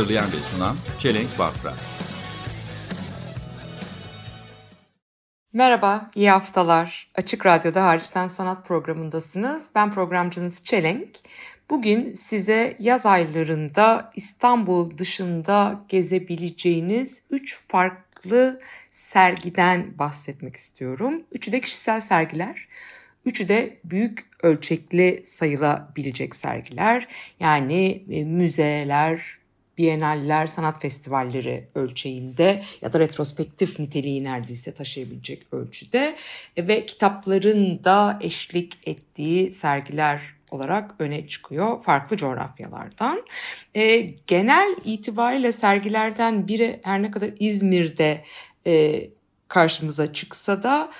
Hazırlayan ve sunan Çelenk Bafra. Merhaba, iyi haftalar. Açık Radyo'da Hariçten Sanat programındasınız. Ben programcınız Çelenk. Bugün size yaz aylarında İstanbul dışında gezebileceğiniz 3 farklı sergiden bahsetmek istiyorum. Üçü de kişisel sergiler. Üçü de büyük ölçekli sayılabilecek sergiler. Yani e, müzeler, Biennaller, sanat festivalleri ölçeğinde ya da retrospektif niteliği neredeyse taşıyabilecek ölçüde e, ve kitapların da eşlik ettiği sergiler olarak öne çıkıyor farklı coğrafyalardan. E, genel itibariyle sergilerden biri her ne kadar İzmir'de e, karşımıza çıksa da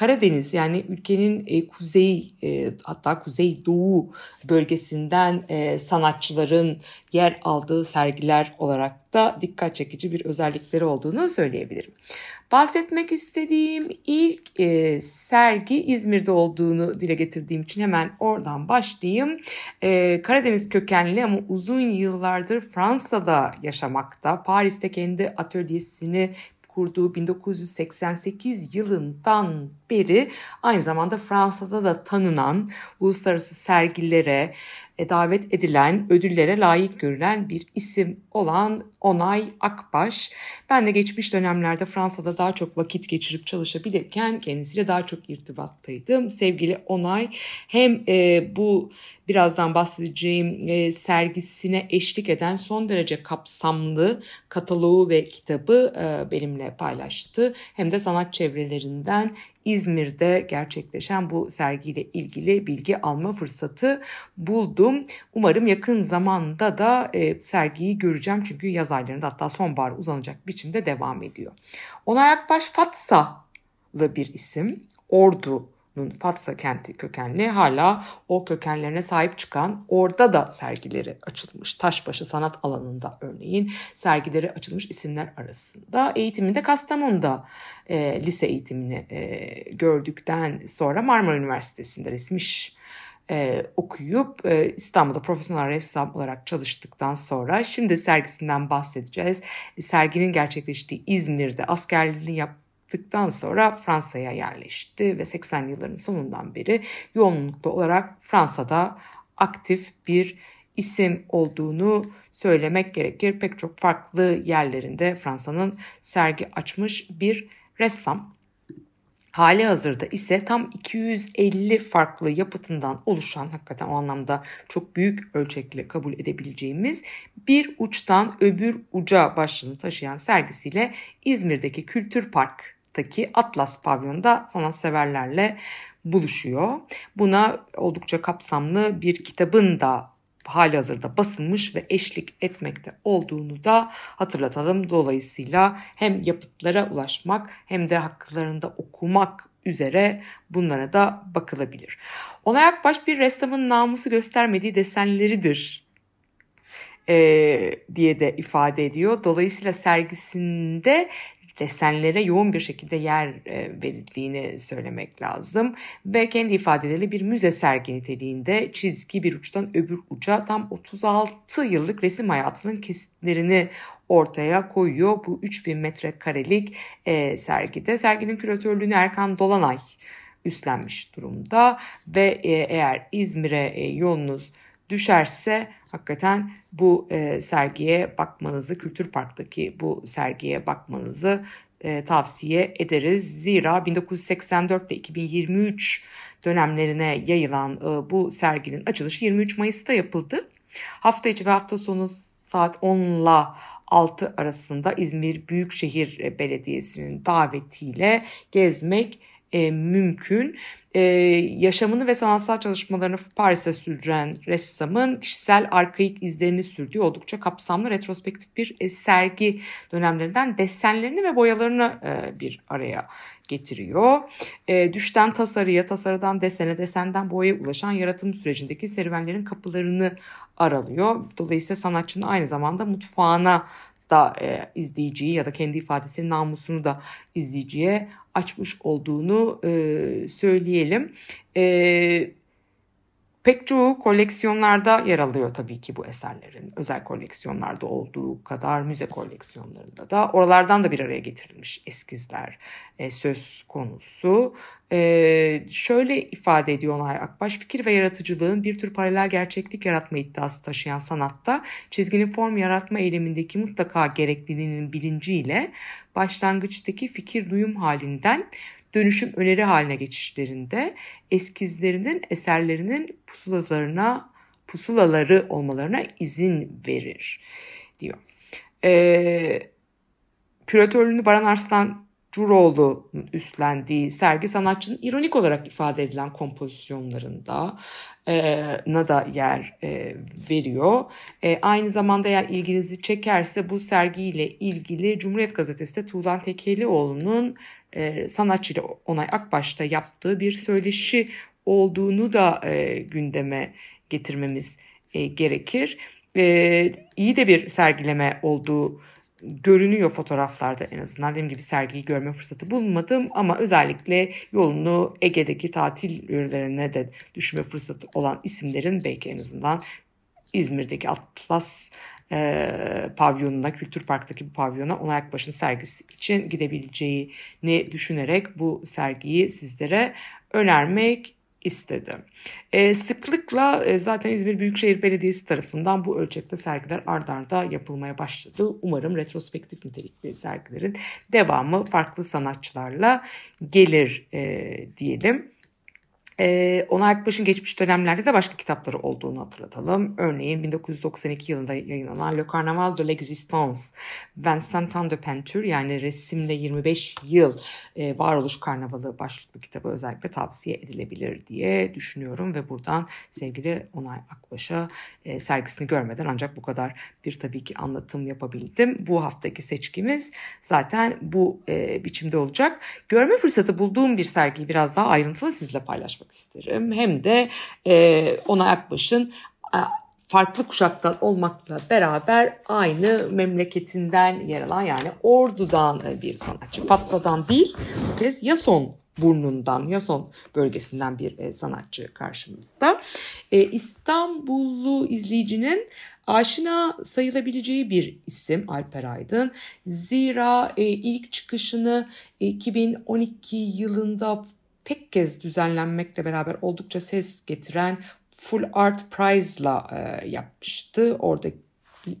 Karadeniz yani ülkenin e, kuzey e, hatta kuzey doğu bölgesinden e, sanatçıların yer aldığı sergiler olarak da dikkat çekici bir özellikleri olduğunu söyleyebilirim. Bahsetmek istediğim ilk e, sergi İzmir'de olduğunu dile getirdiğim için hemen oradan başlayayım. E, Karadeniz kökenli ama uzun yıllardır Fransa'da yaşamakta, Paris'te kendi atölyesini kurduğu 1988 yılından beri aynı zamanda Fransa'da da tanınan uluslararası sergilere e, davet edilen, ödüllere layık görülen bir isim olan Onay Akbaş. Ben de geçmiş dönemlerde Fransa'da daha çok vakit geçirip çalışabilirken kendisiyle daha çok irtibattaydım. Sevgili Onay hem e, bu birazdan bahsedeceğim e, sergisine eşlik eden son derece kapsamlı kataloğu ve kitabı e, benimle paylaştı. Hem de sanat çevrelerinden İzmir'de gerçekleşen bu sergiyle ilgili bilgi alma fırsatı buldum. Umarım yakın zamanda da e, sergiyi göreceğim çünkü yaz aylarında hatta sonbahar uzanacak biçimde devam ediyor. Onay Akbaş Fatsalı bir isim. Ordu Fatsa kenti kökenli hala o kökenlerine sahip çıkan orada da sergileri açılmış. Taşbaşı sanat alanında örneğin sergileri açılmış isimler arasında. Eğitiminde Kastamonu'da e, lise eğitimini e, gördükten sonra Marmara Üniversitesi'nde resmiş e, okuyup e, İstanbul'da profesyonel ressam olarak çalıştıktan sonra şimdi sergisinden bahsedeceğiz. Serginin gerçekleştiği İzmir'de askerliğini yap yaptıktan sonra Fransa'ya yerleşti ve 80 yılların sonundan beri yoğunluklu olarak Fransa'da aktif bir isim olduğunu söylemek gerekir. Pek çok farklı yerlerinde Fransa'nın sergi açmış bir ressam. Hali hazırda ise tam 250 farklı yapıtından oluşan hakikaten o anlamda çok büyük ölçekli kabul edebileceğimiz bir uçtan öbür uca başlığını taşıyan sergisiyle İzmir'deki Kültür Park Taki Atlas pavyonda sanatseverlerle buluşuyor. Buna oldukça kapsamlı bir kitabın da hali hazırda basılmış ve eşlik etmekte olduğunu da hatırlatalım. Dolayısıyla hem yapıtlara ulaşmak hem de haklarında okumak üzere bunlara da bakılabilir. Onay Akbaş bir ressamın namusu göstermediği desenleridir e, diye de ifade ediyor. Dolayısıyla sergisinde desenlere yoğun bir şekilde yer e, verildiğini söylemek lazım. Ve kendi ifadeleri bir müze sergi niteliğinde çizgi bir uçtan öbür uca tam 36 yıllık resim hayatının kesitlerini ortaya koyuyor bu 3000 metrekarelik e, sergide. Serginin küratörlüğünü Erkan Dolanay üstlenmiş durumda ve e, eğer İzmir'e e, yolunuz düşerse hakikaten bu e, sergiye bakmanızı, Kültür Park'taki bu sergiye bakmanızı e, tavsiye ederiz. Zira 1984 ile 2023 dönemlerine yayılan e, bu serginin açılışı 23 Mayıs'ta yapıldı. Hafta içi ve hafta sonu saat 10 ile 6 arasında İzmir Büyükşehir Belediyesi'nin davetiyle gezmek e, mümkün. E, yaşamını ve sanatsal çalışmalarını Paris'te sürdüren ressamın kişisel arkaik izlerini sürdüğü oldukça kapsamlı retrospektif bir e, sergi dönemlerinden desenlerini ve boyalarını e, bir araya getiriyor. E, düşten tasarıya, tasarıdan desene, desenden boyaya ulaşan yaratım sürecindeki serüvenlerin kapılarını aralıyor. Dolayısıyla sanatçının aynı zamanda mutfağına da e, izleyiciyi ya da kendi ifadesinin namusunu da izleyiciye açmış olduğunu e, söyleyelim. E, Pek çoğu koleksiyonlarda yer alıyor tabii ki bu eserlerin. Özel koleksiyonlarda olduğu kadar müze koleksiyonlarında da. Oralardan da bir araya getirilmiş eskizler e, söz konusu. E, şöyle ifade ediyor Onay Akbaş, fikir ve yaratıcılığın bir tür paralel gerçeklik yaratma iddiası taşıyan sanatta çizginin form yaratma eylemindeki mutlaka gerekliliğinin bilinciyle başlangıçtaki fikir duyum halinden dönüşüm öneri haline geçişlerinde eskizlerinin eserlerinin pusulalarına pusulaları olmalarına izin verir diyor. Ee, küratörlüğünü Baran Arslan Curoğlu'nun üstlendiği sergi sanatçının ironik olarak ifade edilen kompozisyonlarında e, na da yer e, veriyor. E, aynı zamanda eğer ilginizi çekerse bu sergiyle ilgili Cumhuriyet Gazetesi'de Tuğlan Tekelioğlu'nun e, sanatçıyla Onay Akbaş'ta yaptığı bir söyleşi olduğunu da e, gündeme getirmemiz e, gerekir. E, iyi de bir sergileme olduğu görünüyor fotoğraflarda en azından. Dediğim gibi sergiyi görme fırsatı bulmadım ama özellikle yolunu Ege'deki tatil yörelerine de düşme fırsatı olan isimlerin belki en azından İzmir'deki Atlas e, pavyonuna, Kültür Park'taki bu pavyona Onay Akbaş'ın sergisi için gidebileceğini düşünerek bu sergiyi sizlere önermek istedi. E, sıklıkla e, zaten İzmir Büyükşehir Belediyesi tarafından bu ölçekte sergiler ardarda yapılmaya başladı. Umarım retrospektif nitelikli sergilerin devamı farklı sanatçılarla gelir e, diyelim. Ee, Onay Akbaş'ın geçmiş dönemlerde de başka kitapları olduğunu hatırlatalım. Örneğin 1992 yılında yayınlanan Le Carnaval de l'Existence, Vincent de Peinture yani resimde 25 yıl e, varoluş karnavalı başlıklı kitabı özellikle tavsiye edilebilir diye düşünüyorum ve buradan sevgili Onay Akbaş'a e, sergisini görmeden ancak bu kadar bir tabii ki anlatım yapabildim. Bu haftaki seçkimiz zaten bu e, biçimde olacak. Görme fırsatı bulduğum bir sergiyi biraz daha ayrıntılı sizle paylaşmak isterim. Hem de e, Onay Akbaş'ın e, farklı kuşaktan olmakla beraber aynı memleketinden yer alan yani Ordu'dan bir sanatçı. Fatsa'dan değil bu kez Yason burnundan, Yason bölgesinden bir sanatçı karşımızda. İstanbullu izleyicinin aşina sayılabileceği bir isim Alper Aydın. Zira ilk çıkışını 2012 yılında tek kez düzenlenmekle beraber oldukça ses getiren Full Art Prize'la e, yapmıştı. Orada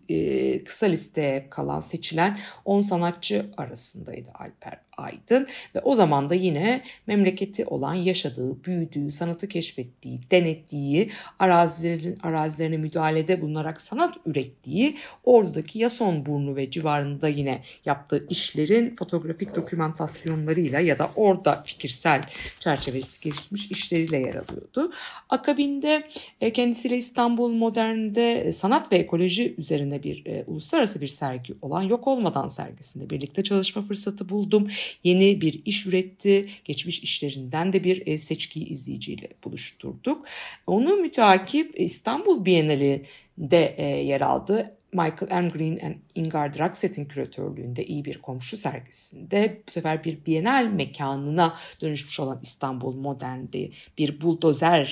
e, kısa listeye kalan seçilen 10 sanatçı arasındaydı Alper Aydın ve o zaman da yine memleketi olan yaşadığı, büyüdüğü, sanatı keşfettiği, denettiği, arazilerin arazilerine müdahalede bulunarak sanat ürettiği Ordu'daki Yason Burnu ve civarında yine yaptığı işlerin fotoğrafik dokümantasyonlarıyla ya da orada fikirsel çerçevesi geçmiş işleriyle yer alıyordu. Akabinde e, kendisiyle İstanbul Modern'de sanat ve ekoloji üzerine bir e, uluslararası bir sergi olan Yok Olmadan sergisinde birlikte çalışma fırsatı buldum yeni bir iş üretti. Geçmiş işlerinden de bir e, seçkiyi izleyiciyle buluşturduk. Onu müteakip İstanbul Bienali'de e, yer aldı. Michael M. Green and Ingar Draxet'in küratörlüğünde iyi bir komşu sergisinde bu sefer bir bienal mekanına dönüşmüş olan İstanbul Modern'de bir buldozeri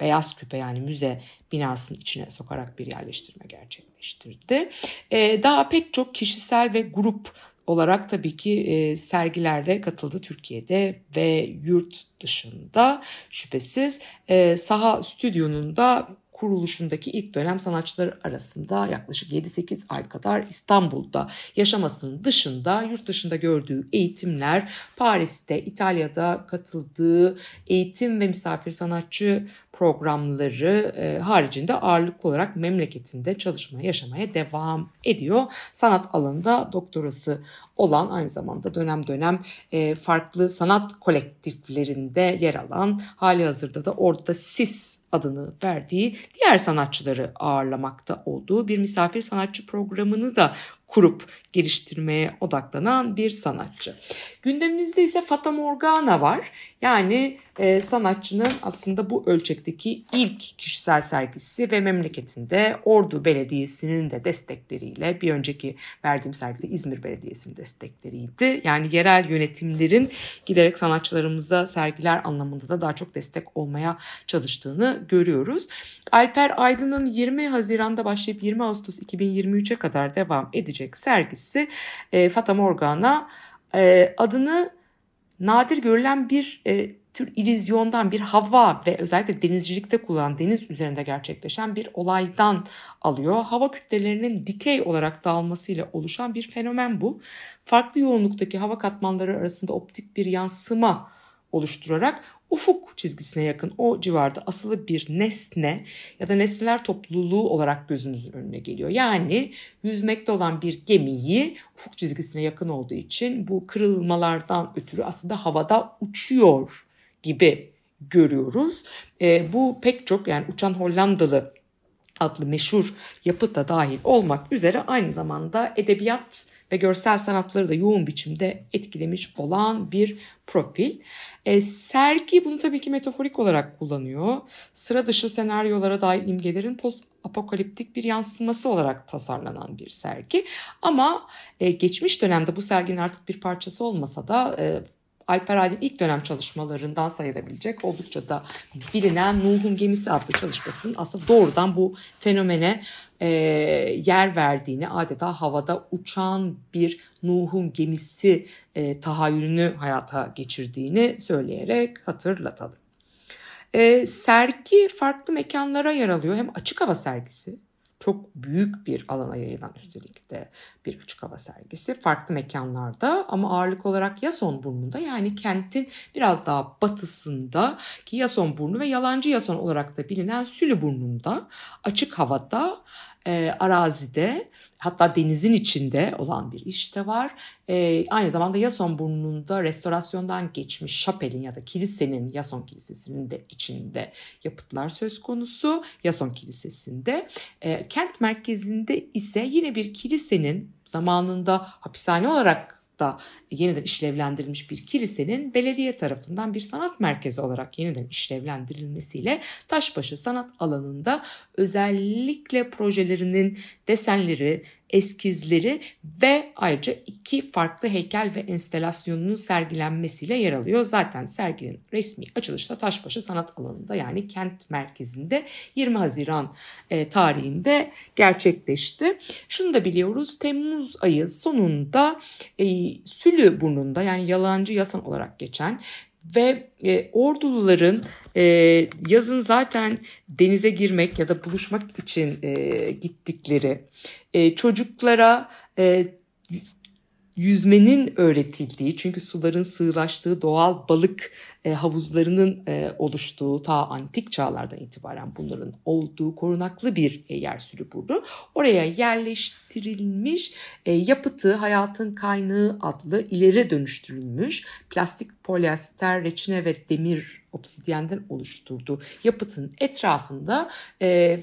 beyaz küpe yani müze binasının içine sokarak bir yerleştirme gerçekleştirdi. Ee, daha pek çok kişisel ve grup olarak tabii ki e, sergilerde katıldı Türkiye'de ve yurt dışında şüphesiz. E, Saha Stüdyo'nun da kuruluşundaki ilk dönem sanatçıları arasında yaklaşık 7-8 ay kadar İstanbul'da yaşamasının dışında yurt dışında gördüğü eğitimler, Paris'te, İtalya'da katıldığı eğitim ve misafir sanatçı programları e, haricinde ağırlıklı olarak memleketinde çalışmaya, yaşamaya devam ediyor. Sanat alanında doktorası olan aynı zamanda dönem dönem e, farklı sanat kolektiflerinde yer alan hali hazırda da orada SIS adını verdiği diğer sanatçıları ağırlamakta olduğu bir misafir sanatçı programını da kurup geliştirmeye odaklanan bir sanatçı. Gündemimizde ise Fata Morgana var. Yani e, sanatçının aslında bu ölçekteki ilk kişisel sergisi ve memleketinde Ordu Belediyesi'nin de destekleriyle bir önceki verdiğim sergide İzmir Belediyesi'nin destekleriydi. Yani yerel yönetimlerin giderek sanatçılarımıza sergiler anlamında da daha çok destek olmaya çalıştığını görüyoruz. Alper Aydın'ın 20 Haziran'da başlayıp 20 Ağustos 2023'e kadar devam edecek sergisi e, Fata Morgana e, adını nadir görülen bir e, tür ilizyondan bir hava ve özellikle denizcilikte kullanılan deniz üzerinde gerçekleşen bir olaydan alıyor. Hava kütlelerinin dikey olarak dağılmasıyla oluşan bir fenomen bu. Farklı yoğunluktaki hava katmanları arasında optik bir yansıma oluşturarak ufuk çizgisine yakın o civarda asılı bir nesne ya da nesneler topluluğu olarak gözümüzün önüne geliyor. Yani yüzmekte olan bir gemiyi ufuk çizgisine yakın olduğu için bu kırılmalardan ötürü aslında havada uçuyor gibi görüyoruz. E, bu pek çok yani uçan Hollandalı adlı meşhur yapıt da dahil olmak üzere aynı zamanda edebiyat ve görsel sanatları da yoğun biçimde etkilemiş olan bir profil. E, sergi bunu tabii ki metaforik olarak kullanıyor. Sıra dışı senaryolara dair imgelerin post apokaliptik bir yansıması olarak tasarlanan bir sergi. Ama e, geçmiş dönemde bu serginin artık bir parçası olmasa da e, Alper Aydın ilk dönem çalışmalarından sayılabilecek oldukça da bilinen Nuh'un Gemisi adlı çalışmasının aslında doğrudan bu fenomene e, yer verdiğini adeta havada uçan bir Nuh'un gemisi e, tahayyülünü hayata geçirdiğini söyleyerek hatırlatalım. E, sergi farklı mekanlara yer alıyor. Hem açık hava sergisi çok büyük bir alana yayılan üstelik de bir açık hava sergisi. Farklı mekanlarda ama ağırlık olarak Yason burnunda yani kentin biraz daha batısında ki Yason burnu ve yalancı Yason olarak da bilinen Sülü burnunda açık havada e, arazide hatta denizin içinde olan bir iş de var. E, aynı zamanda Yason burnunda restorasyondan geçmiş şapelin ya da kilisenin Yason Kilisesi'nin de içinde yapıtlar söz konusu. Yason Kilisesi'nde. E, kent merkezinde ise yine bir kilisenin zamanında hapishane olarak da yeniden işlevlendirilmiş bir kilisenin belediye tarafından bir sanat merkezi olarak yeniden işlevlendirilmesiyle Taşbaşı sanat alanında özellikle projelerinin desenleri, eskizleri ve ayrıca iki farklı heykel ve enstelasyonunun sergilenmesiyle yer alıyor. Zaten serginin resmi açılışı da Taşbaşı Sanat Alanı'nda yani kent merkezinde 20 Haziran e, tarihinde gerçekleşti. Şunu da biliyoruz Temmuz ayı sonunda e, Sülü burnunda yani yalancı yasan olarak geçen ve e, orduluların e, yazın zaten denize girmek ya da buluşmak için e, gittikleri e, çocuklara e, yüzmenin öğretildiği çünkü suların sığlaştığı doğal balık e, havuzlarının e, oluştuğu ta antik çağlardan itibaren bunların olduğu korunaklı bir e, yer sürüburdu. Oraya yerleştirilmiş e, yapıtı hayatın kaynağı adlı ileri dönüştürülmüş plastik polyester reçine ve demir obsidyenden oluşturduğu yapıtın etrafında e,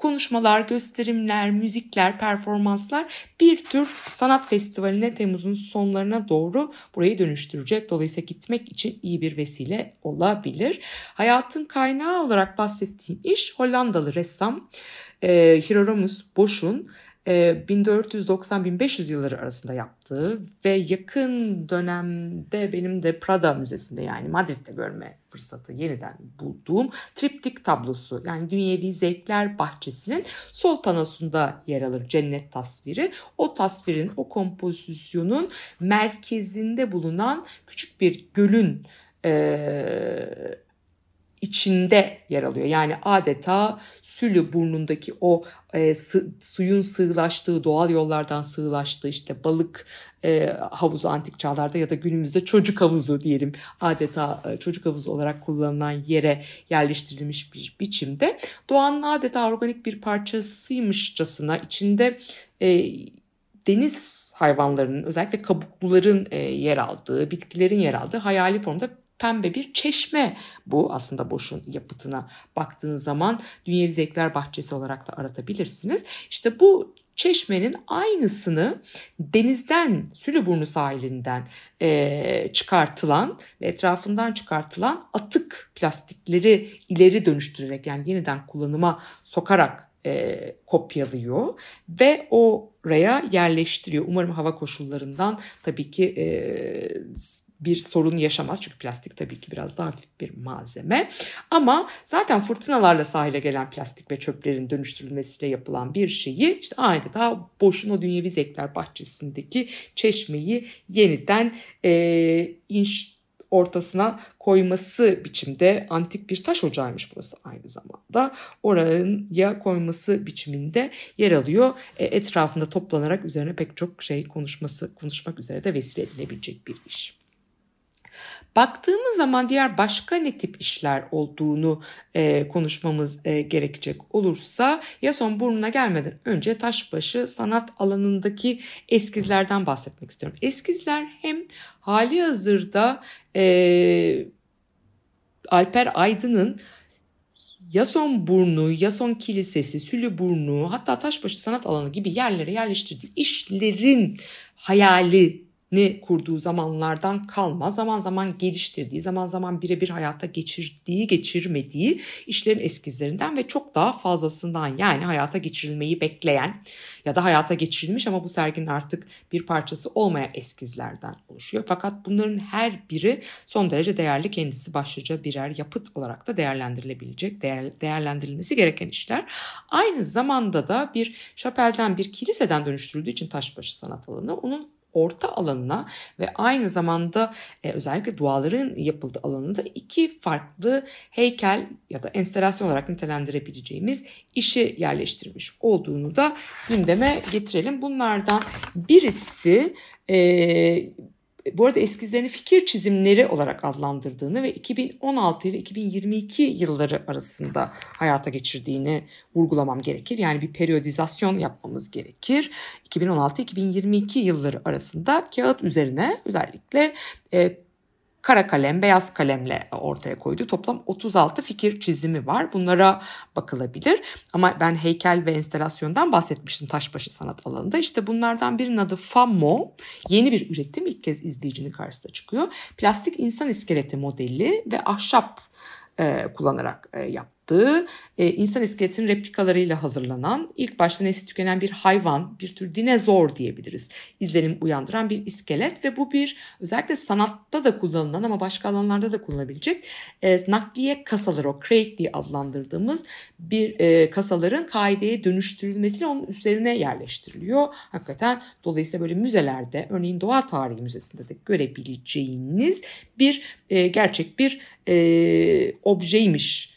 konuşmalar, gösterimler, müzikler, performanslar bir tür sanat festivaline Temmuz'un sonlarına doğru burayı dönüştürecek. Dolayısıyla gitmek için iyi bir vesile olabilir. Hayatın kaynağı olarak bahsettiğim iş Hollandalı ressam e, Hieronymus Bosch'un 1490-1500 e, yılları arasında yaptığı ve yakın dönemde benim de Prada Müzesi'nde yani Madrid'de görme fırsatı yeniden bulduğum triptik tablosu yani Dünyevi Zevkler Bahçesi'nin sol panosunda yer alır cennet tasviri. O tasvirin, o kompozisyonun merkezinde bulunan küçük bir gölün e, içinde yer alıyor. Yani adeta Sülü burnundaki o e, sı, suyun sığlaştığı, doğal yollardan sığlaştığı işte balık e, havuzu antik çağlarda ya da günümüzde çocuk havuzu diyelim adeta e, çocuk havuzu olarak kullanılan yere yerleştirilmiş bir biçimde doğanın adeta organik bir parçasıymışçasına içinde e, deniz hayvanlarının özellikle kabukluların e, yer aldığı, bitkilerin yer aldığı hayali formda pembe bir çeşme bu aslında boşun yapıtına baktığınız zaman Dünyevi Zevkler Bahçesi olarak da aratabilirsiniz. İşte bu çeşmenin aynısını denizden Sülüburnu sahilinden e, çıkartılan ve etrafından çıkartılan atık plastikleri ileri dönüştürerek yani yeniden kullanıma sokarak e, kopyalıyor ve oraya yerleştiriyor. Umarım hava koşullarından tabii ki e, bir sorun yaşamaz. Çünkü plastik tabii ki biraz daha hafif bir malzeme. Ama zaten fırtınalarla sahile gelen plastik ve çöplerin dönüştürülmesiyle yapılan bir şeyi işte adeta boşun o dünyevi zevkler bahçesindeki çeşmeyi yeniden e, inş ortasına koyması biçimde antik bir taş ocağıymış burası aynı zamanda. Oraya koyması biçiminde yer alıyor. E, etrafında toplanarak üzerine pek çok şey konuşması konuşmak üzere de vesile edilebilecek bir iş. Baktığımız zaman diğer başka ne tip işler olduğunu e, konuşmamız e, gerekecek olursa Yason burnuna gelmeden önce taşbaşı sanat alanındaki eskizlerden bahsetmek istiyorum. Eskizler hem hali hazırda e, Alper Aydın'ın Yason Burnu, Yason Kilisesi, Sülü Burnu hatta Taşbaşı Sanat Alanı gibi yerlere yerleştirdiği işlerin hayali ne kurduğu zamanlardan kalma, zaman zaman geliştirdiği, zaman zaman birebir hayata geçirdiği, geçirmediği işlerin eskizlerinden ve çok daha fazlasından yani hayata geçirilmeyi bekleyen ya da hayata geçirilmiş ama bu serginin artık bir parçası olmayan eskizlerden oluşuyor. Fakat bunların her biri son derece değerli kendisi başlıca birer yapıt olarak da değerlendirilebilecek, değer, değerlendirilmesi gereken işler. Aynı zamanda da bir şapelden bir kiliseden dönüştürüldüğü için taşbaşı sanat alanı onun orta alanına ve aynı zamanda e, özellikle duaların yapıldığı alanında iki farklı heykel ya da enstelasyon olarak nitelendirebileceğimiz işi yerleştirmiş olduğunu da gündeme getirelim. Bunlardan birisi e, bu arada eskizlerini fikir çizimleri olarak adlandırdığını ve 2016 ile 2022 yılları arasında hayata geçirdiğini vurgulamam gerekir. Yani bir periyodizasyon yapmamız gerekir. 2016-2022 yılları arasında kağıt üzerine özellikle e, kara kalem, beyaz kalemle ortaya koydu. Toplam 36 fikir çizimi var. Bunlara bakılabilir. Ama ben heykel ve enstelasyondan bahsetmiştim taşbaşı sanat alanında. İşte bunlardan birinin adı FAMO. Yeni bir üretim ilk kez izleyicinin karşısına çıkıyor. Plastik insan iskeleti modeli ve ahşap e, kullanarak e, yaptı yaptığı e, insan iskeletinin replikalarıyla hazırlanan ilk başta nesli tükenen bir hayvan, bir tür dinozor diyebiliriz. İzlenim uyandıran bir iskelet ve bu bir özellikle sanatta da kullanılan ama başka alanlarda da kullanılabilecek e, nakliye kasaları o crate diye adlandırdığımız bir e, kasaların kaideye dönüştürülmesiyle onun üzerine yerleştiriliyor. Hakikaten dolayısıyla böyle müzelerde örneğin Doğa Tarihi Müzesi'nde de görebileceğiniz bir e, gerçek bir e, objeymiş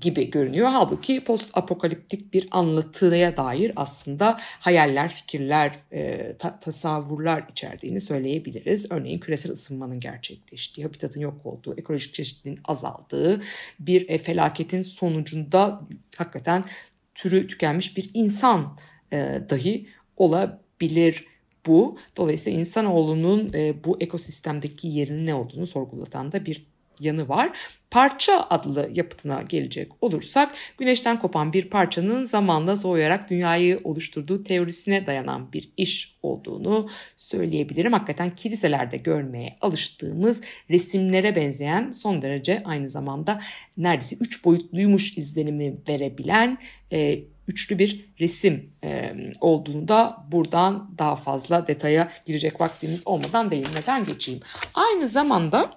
gibi görünüyor. Halbuki post apokaliptik bir anlatıya dair aslında hayaller, fikirler, e, ta- tasavvurlar içerdiğini söyleyebiliriz. Örneğin küresel ısınmanın gerçekleştiği, habitatın yok olduğu, ekolojik çeşitliliğin azaldığı bir e, felaketin sonucunda hakikaten türü tükenmiş bir insan e, dahi olabilir bu. Dolayısıyla insanoğlunun bu ekosistemdeki yerinin ne olduğunu sorgulatan da bir yanı var. Parça adlı yapıtına gelecek olursak güneşten kopan bir parçanın zamanla soğuyarak dünyayı oluşturduğu teorisine dayanan bir iş olduğunu söyleyebilirim. Hakikaten kiliselerde görmeye alıştığımız resimlere benzeyen son derece aynı zamanda neredeyse üç boyutluymuş izlenimi verebilen e, üçlü bir resim e, olduğunu da buradan daha fazla detaya girecek vaktimiz olmadan değinmeden geçeyim. Aynı zamanda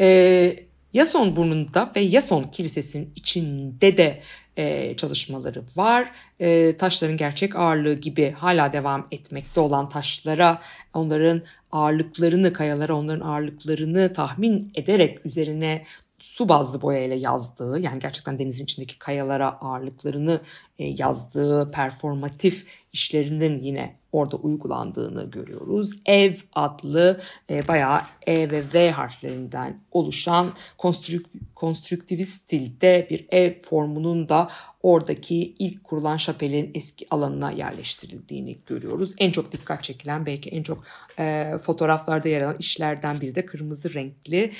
e, Yason burnunda ve Yason kilisesinin içinde de e, çalışmaları var. E, taşların gerçek ağırlığı gibi hala devam etmekte olan taşlara onların ağırlıklarını, kayalara onların ağırlıklarını tahmin ederek üzerine su bazlı boyayla yazdığı yani gerçekten denizin içindeki kayalara ağırlıklarını e, yazdığı performatif işlerinin yine orada uygulandığını görüyoruz. Ev adlı e, bayağı E ve V harflerinden oluşan konstrük, konstrüktivist stilde bir ev formunun da oradaki ilk kurulan şapelin eski alanına yerleştirildiğini görüyoruz. En çok dikkat çekilen belki en çok e, fotoğraflarda yer alan işlerden biri de kırmızı renkli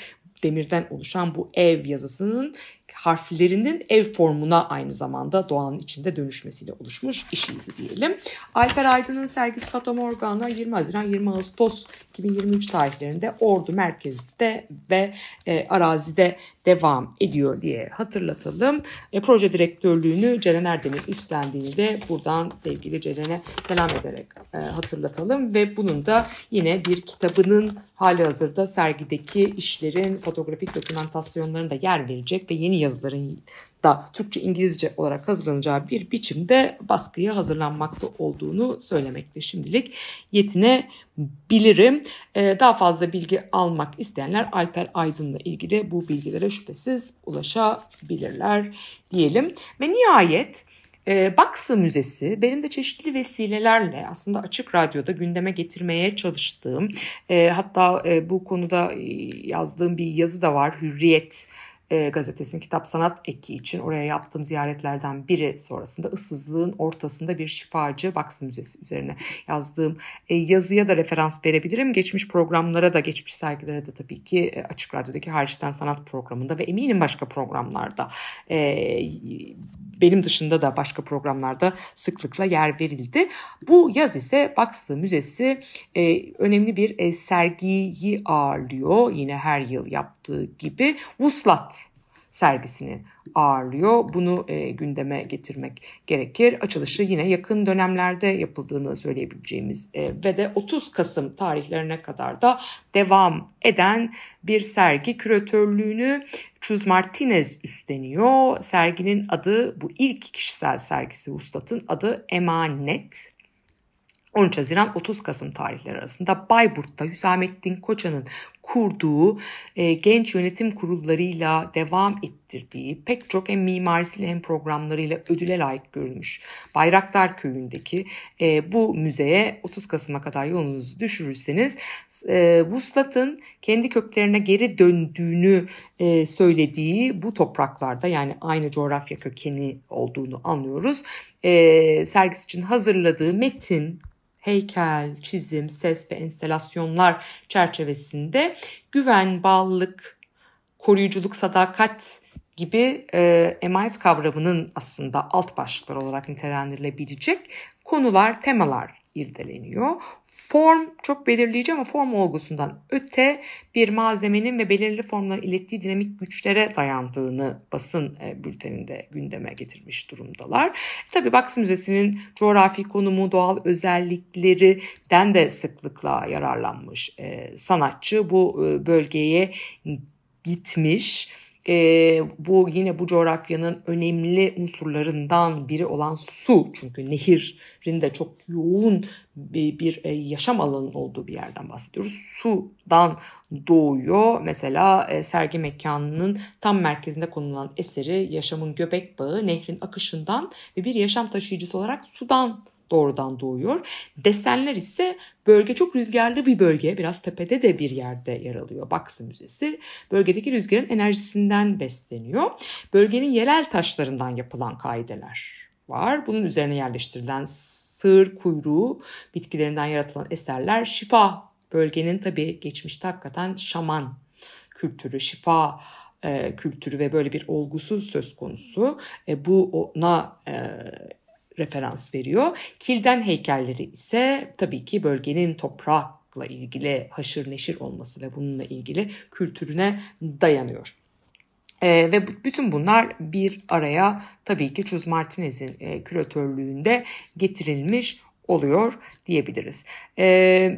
demirden oluşan bu ev yazısının harflerinin ev formuna aynı zamanda doğanın içinde dönüşmesiyle oluşmuş işiydi diyelim. Alper Aydın'ın sergisi Fata Morgana 20 Haziran 20 Ağustos 2023 tarihlerinde Ordu merkezde ve e, arazide devam ediyor diye hatırlatalım. E, proje direktörlüğünü Ceren Erdem'in üstlendiğini de buradan sevgili Ceren'e selam ederek e, hatırlatalım ve bunun da yine bir kitabının hali hazırda sergideki işlerin fotoğrafik dokümantasyonlarının da yer verecek ve yeni yazıların da Türkçe İngilizce olarak hazırlanacağı bir biçimde baskıya hazırlanmakta olduğunu söylemekle şimdilik yetinebilirim. Ee, daha fazla bilgi almak isteyenler Alper Aydın'la ilgili bu bilgilere şüphesiz ulaşabilirler diyelim. Ve nihayet e, Baksı Müzesi benim de çeşitli vesilelerle aslında açık radyoda gündeme getirmeye çalıştığım e, hatta e, bu konuda e, yazdığım bir yazı da var Hürriyet e, gazetesinin kitap sanat eki için oraya yaptığım ziyaretlerden biri sonrasında ıssızlığın ortasında bir şifacı Baksı Müzesi üzerine yazdığım e, yazıya da referans verebilirim. Geçmiş programlara da geçmiş sergilere de tabii ki e, Açık Radyo'daki Hariçten Sanat programında ve eminim başka programlarda e, benim dışında da başka programlarda sıklıkla yer verildi. Bu yaz ise Baksı Müzesi e, önemli bir e, sergiyi ağırlıyor. Yine her yıl yaptığı gibi Vuslat sergisini ağırlıyor. Bunu e, gündeme getirmek gerekir. Açılışı yine yakın dönemlerde yapıldığını söyleyebileceğimiz e, ve de 30 Kasım tarihlerine kadar da devam eden bir sergi küratörlüğünü Chuz Martinez üstleniyor. Serginin adı bu ilk kişisel sergisi Vuslat'ın adı Emanet. 13 Haziran 30 Kasım tarihleri arasında Bayburt'ta Hüsamettin Koçan'ın kurduğu e, genç yönetim kurullarıyla devam ettirdiği pek çok hem mimarisiyle hem programlarıyla ödüle layık görülmüş Bayraktar Köyü'ndeki e, bu müzeye 30 Kasım'a kadar yolunuzu düşürürseniz e, Vuslat'ın kendi köklerine geri döndüğünü e, söylediği bu topraklarda yani aynı coğrafya kökeni olduğunu anlıyoruz. E, sergisi için hazırladığı metin heykel, çizim, ses ve enstelasyonlar çerçevesinde güven, bağlılık, koruyuculuk, sadakat gibi e, emanet kavramının aslında alt başlıklar olarak nitelendirilebilecek konular, temalar irdeleniyor. Form çok belirleyici ama form olgusundan öte bir malzemenin ve belirli formların ilettiği dinamik güçlere dayandığını basın e, bülteninde gündeme getirmiş durumdalar. Tabi Baksı Müzesi'nin coğrafi konumu, doğal özelliklerinden de sıklıkla yararlanmış e, sanatçı bu e, bölgeye gitmiş e, bu yine bu coğrafyanın önemli unsurlarından biri olan su çünkü nehirin de çok yoğun bir, bir e, yaşam alanının olduğu bir yerden bahsediyoruz. Sudan doğuyor. Mesela e, sergi mekanının tam merkezinde konulan eseri yaşamın göbek bağı nehrin akışından ve bir yaşam taşıyıcısı olarak sudan doğrudan doğuyor. Desenler ise bölge çok rüzgarlı bir bölge. Biraz tepede de bir yerde yer alıyor Baksı Müzesi. Bölgedeki rüzgarın enerjisinden besleniyor. Bölgenin yerel taşlarından yapılan kaideler var. Bunun üzerine yerleştirilen sığır kuyruğu bitkilerinden yaratılan eserler şifa. Bölgenin tabii geçmişte hakikaten şaman kültürü, şifa e, kültürü ve böyle bir olgusu söz konusu. E, bu ona e, referans veriyor. Kilden heykelleri ise tabii ki bölgenin toprakla ilgili haşır neşir olması ve bununla ilgili kültürüne dayanıyor. ee, ve bütün bunlar bir araya tabii ki Chuz Martinez'in e, küratörlüğünde getirilmiş oluyor diyebiliriz. Ee,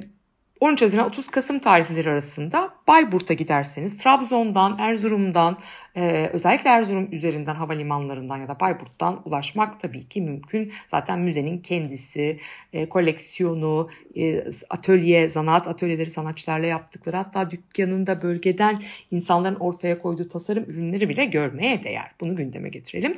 13 Haziran 30 Kasım tarihleri arasında Bayburt'a giderseniz Trabzon'dan, Erzurum'dan, e, özellikle Erzurum üzerinden havalimanlarından ya da Bayburt'tan ulaşmak tabii ki mümkün. Zaten müzenin kendisi, e, koleksiyonu, e, atölye, zanaat atölyeleri sanatçılarla yaptıkları hatta dükkanında bölgeden insanların ortaya koyduğu tasarım ürünleri bile görmeye değer. Bunu gündeme getirelim.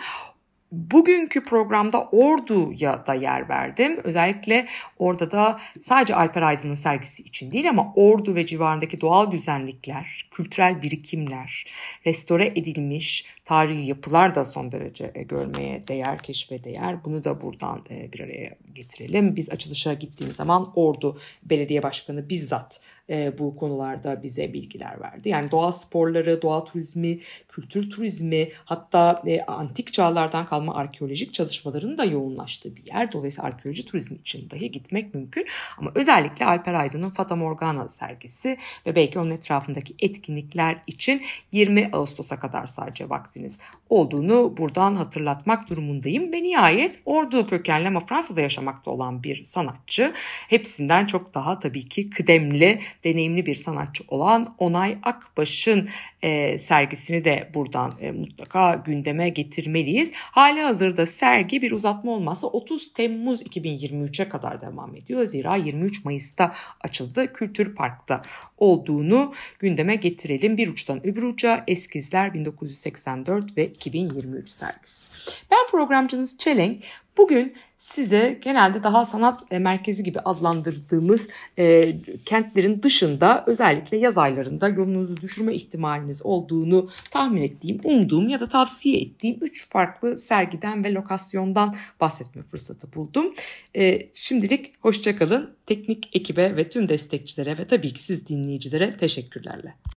Bugünkü programda Ordu'ya da yer verdim. Özellikle orada da sadece Alper Aydın'ın sergisi için değil ama Ordu ve civarındaki doğal güzellikler, kültürel birikimler, restore edilmiş tarihi yapılar da son derece e, görmeye değer, keşfe değer. Bunu da buradan e, bir araya getirelim. Biz açılışa gittiğimiz zaman Ordu Belediye Başkanı bizzat e, bu konularda bize bilgiler verdi. Yani doğa sporları, doğa turizmi, kültür turizmi hatta e, antik çağlardan kalma arkeolojik çalışmaların da yoğunlaştığı bir yer. Dolayısıyla arkeoloji turizmi için dahi gitmek mümkün. Ama özellikle Alper Aydın'ın Fata Morgana sergisi ve belki onun etrafındaki etkinlikler için 20 Ağustos'a kadar sadece vaktiniz olduğunu buradan hatırlatmak durumundayım. Ve nihayet Ordu kökenli ama Fransa'da yaşamakta olan bir sanatçı. Hepsinden çok daha tabii ki kıdemli deneyimli bir sanatçı olan Onay Akbaş'ın e, sergisini de buradan e, mutlaka gündeme getirmeliyiz. Hali hazırda sergi bir uzatma olmazsa 30 Temmuz 2023'e kadar devam ediyor. Zira 23 Mayıs'ta açıldı. Kültür Park'ta olduğunu gündeme getirelim. Bir uçtan öbür uca Eskizler 1984 ve 2023 sergisi. Ben programcınız Çelenk. Bugün size genelde daha sanat e, merkezi gibi adlandırdığımız e, kentlerin dışında özellikle yaz aylarında yolunuzu düşürme ihtimaliniz olduğunu tahmin ettiğim, umduğum ya da tavsiye ettiğim üç farklı sergiden ve lokasyondan bahsetme fırsatı buldum. E, şimdilik hoşçakalın. Teknik ekibe ve tüm destekçilere ve tabii ki siz dinleyicilere teşekkürlerle.